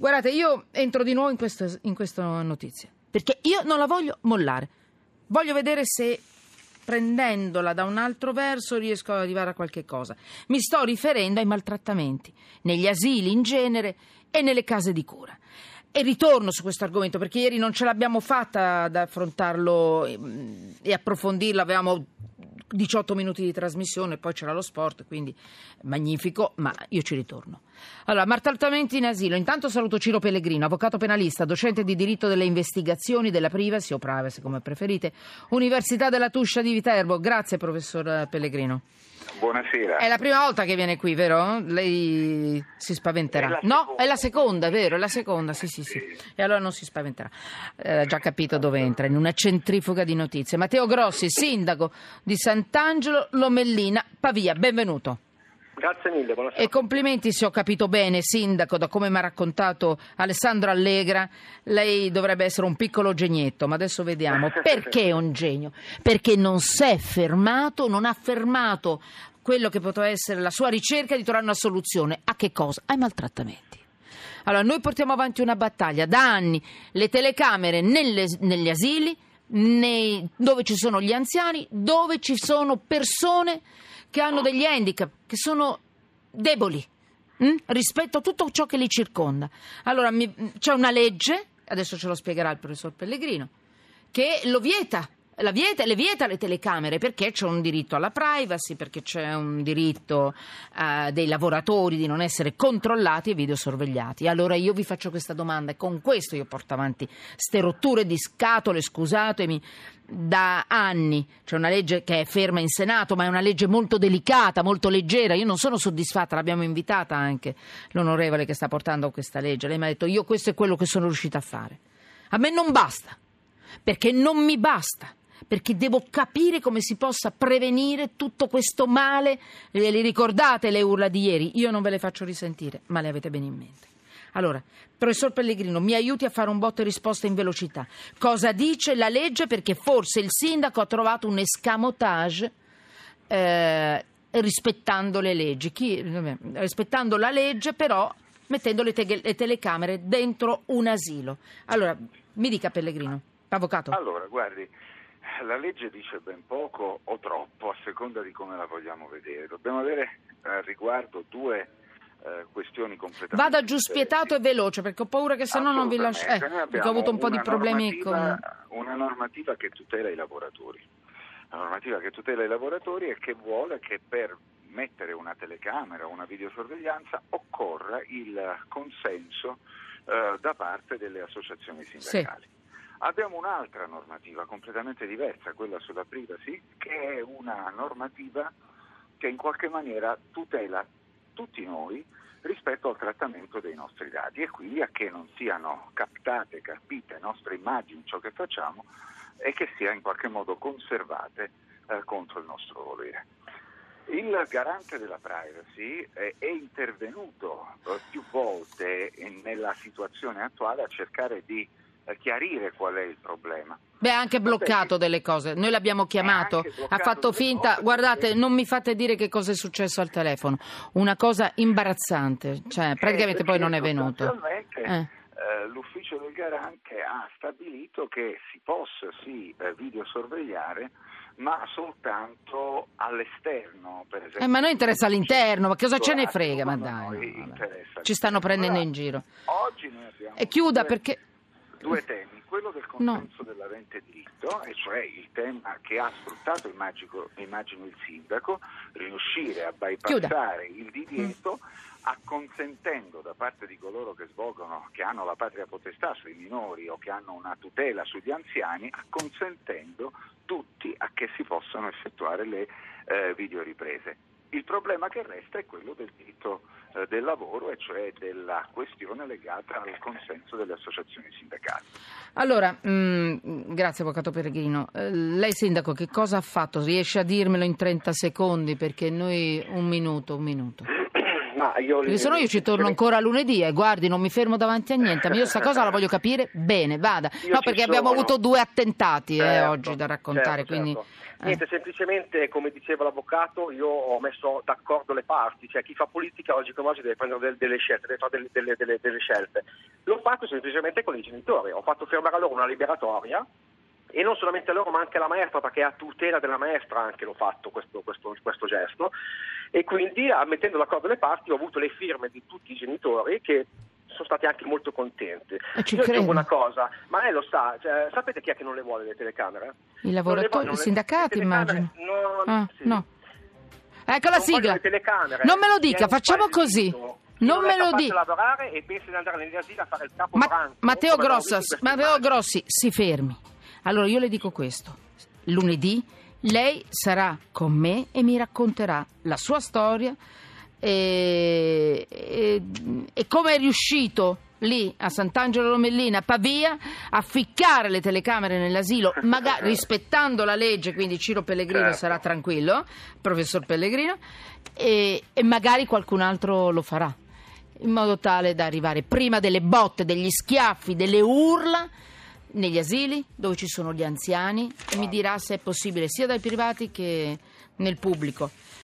Guardate, io entro di nuovo in, questo, in questa notizia, perché io non la voglio mollare. Voglio vedere se prendendola da un altro verso riesco ad arrivare a qualche cosa. Mi sto riferendo ai maltrattamenti, negli asili in genere e nelle case di cura. E ritorno su questo argomento perché ieri non ce l'abbiamo fatta ad affrontarlo e approfondirlo, avevamo 18 minuti di trasmissione, poi c'era lo sport, quindi magnifico, ma io ci ritorno. Allora, maltrattamenti in asilo. Intanto saluto Ciro Pellegrino, avvocato penalista, docente di diritto delle investigazioni della privacy o privacy come preferite, Università della Tuscia di Viterbo. Grazie professor Pellegrino. Buonasera. È la prima volta che viene qui, vero? Lei si spaventerà. È no, è la seconda, vero? È la seconda, sì, sì, sì. E allora non si spaventerà. Ha eh, già capito dove entra, in una centrifuga di notizie. Matteo Grossi, sindaco di Sant'Angelo Lomellina, Pavia. Benvenuto. Grazie mille, buonasera. E complimenti se ho capito bene, Sindaco, da come mi ha raccontato Alessandro Allegra, lei dovrebbe essere un piccolo genietto, ma adesso vediamo. Perché è un genio? Perché non si è fermato, non ha fermato quello che poteva essere la sua ricerca di trovare una soluzione. A che cosa? Ai maltrattamenti. Allora, noi portiamo avanti una battaglia da anni, le telecamere nelle, negli asili, nei, dove ci sono gli anziani, dove ci sono persone che hanno degli handicap, che sono deboli hm? rispetto a tutto ciò che li circonda. Allora mi, c'è una legge, adesso ce lo spiegherà il professor Pellegrino, che lo vieta vieta, le vieta le telecamere perché c'è un diritto alla privacy, perché c'è un diritto uh, dei lavoratori di non essere controllati e videosorvegliati. Allora io vi faccio questa domanda e con questo io porto avanti ste rotture di scatole, scusatemi, da anni. C'è una legge che è ferma in Senato, ma è una legge molto delicata, molto leggera. Io non sono soddisfatta, l'abbiamo invitata anche l'onorevole che sta portando questa legge. Lei mi ha detto io questo è quello che sono riuscita a fare. A me non basta, perché non mi basta perché devo capire come si possa prevenire tutto questo male. Le ricordate le urla di ieri? Io non ve le faccio risentire, ma le avete bene in mente. Allora, professor Pellegrino, mi aiuti a fare un botto e risposta in velocità. Cosa dice la legge? Perché forse il sindaco ha trovato un escamotage eh, rispettando le leggi. Chi, rispettando la legge, però mettendo le, te- le telecamere dentro un asilo. Allora, mi dica Pellegrino, avvocato. Allora, guardi, la legge dice ben poco o troppo a seconda di come la vogliamo vedere. Dobbiamo avere eh, riguardo due eh, questioni completamente Vada giù spietato e veloce perché ho paura che se no non vi lascio. Eh, ho avuto un po' di problemi con. Una normativa che tutela i lavoratori. Una normativa che tutela i lavoratori e che vuole che per mettere una telecamera o una videosorveglianza occorra il consenso eh, da parte delle associazioni sindacali. Sì. Abbiamo un'altra normativa completamente diversa, quella sulla privacy, che è una normativa che in qualche maniera tutela tutti noi rispetto al trattamento dei nostri dati e quindi a che non siano captate, capite nostre immagini, ciò che facciamo e che sia in qualche modo conservate eh, contro il nostro volere. Il garante della privacy è, è intervenuto eh, più volte nella situazione attuale a cercare di chiarire qual è il problema. Beh, ha anche bloccato delle cose. Noi l'abbiamo chiamato, ha fatto finta. Guardate, non mi fate dire che cosa è successo al telefono. Una cosa imbarazzante. Cioè, praticamente eh, poi non è venuto. Eh. Eh, l'ufficio del garante ha stabilito che si possa sì eh, videosorvegliare ma soltanto all'esterno, per esempio. Eh, ma a noi interessa all'interno, ma cosa ce ne frega? Ma dai, ci stanno prendendo in giro. Oggi noi abbiamo... E chiuda perché due temi, quello del consenso no. dell'avente diritto, e cioè il tema che ha sfruttato, immagino, immagino il sindaco, riuscire a bypassare Chiuda. il divieto acconsentendo da parte di coloro che svolgono, che hanno la patria potestà sui minori o che hanno una tutela sugli anziani, acconsentendo tutti a che si possano effettuare le eh, videoriprese. Il problema che resta è quello del diritto eh, del lavoro e cioè della questione legata al consenso delle associazioni sindacali. Allora, mh, mm, grazie Avvocato Peregrino. Eh, lei Sindaco che cosa ha fatto? Riesce a dirmelo in 30 secondi perché noi un minuto, un minuto. Ma io Perché se no io ci torno ancora lunedì e guardi, non mi fermo davanti a niente. Ma io sta cosa la voglio capire bene, vada. Io No, perché abbiamo sono. avuto due attentati eh, Certo, oggi da raccontare, certo, quindi... certo. eh. Niente, semplicemente come diceva l'avvocato, io ho messo d'accordo le parti, cioè chi fa politica oggi come oggi deve prendere del- delle scelte, deve fare delle, delle- delle- delle scelte. L'ho fatto semplicemente con i genitori, ho fatto firmare a loro una liberatoria e non solamente loro ma anche la maestra perché a tutela della maestra anche l'ho fatto questo, questo- questo gesto e quindi ah, mettendo d'accordo le parti ho avuto le firme di tutti i genitori che sono stati anche molto contenti. Ci Io credo. una cosa, ma lei lo sa, cioè, sapete chi è che non le vuole le telecamere? I Non lavoratori, non i sindacati immagino. No, Ah, sì. no. Ecco la Non sigla. vogliono le telecamere. Non me lo dica, facciamo così. Non è me lo dica. di lavorare e pensa di andare negli asili a fare il capo Ma- Matteo, queste Matteo. Grossi, si fermi. Allora io le dico questo. Lunedì lei sarà con me e mi racconterà la sua storia e, e- e come è riuscito lì a Sant'Angelo Lomellina, a Pavia, a ficcare le telecamere nell'asilo, magari rispettando la legge, quindi Ciro Pellegrino Certo. sarà tranquillo, professor Pellegrino, e- e magari qualcun altro lo farà in modo tale da arrivare prima delle botte, degli schiaffi, delle urla negli asili dove ci sono gli anziani e mi dirà se è possibile sia dai privati che nel pubblico.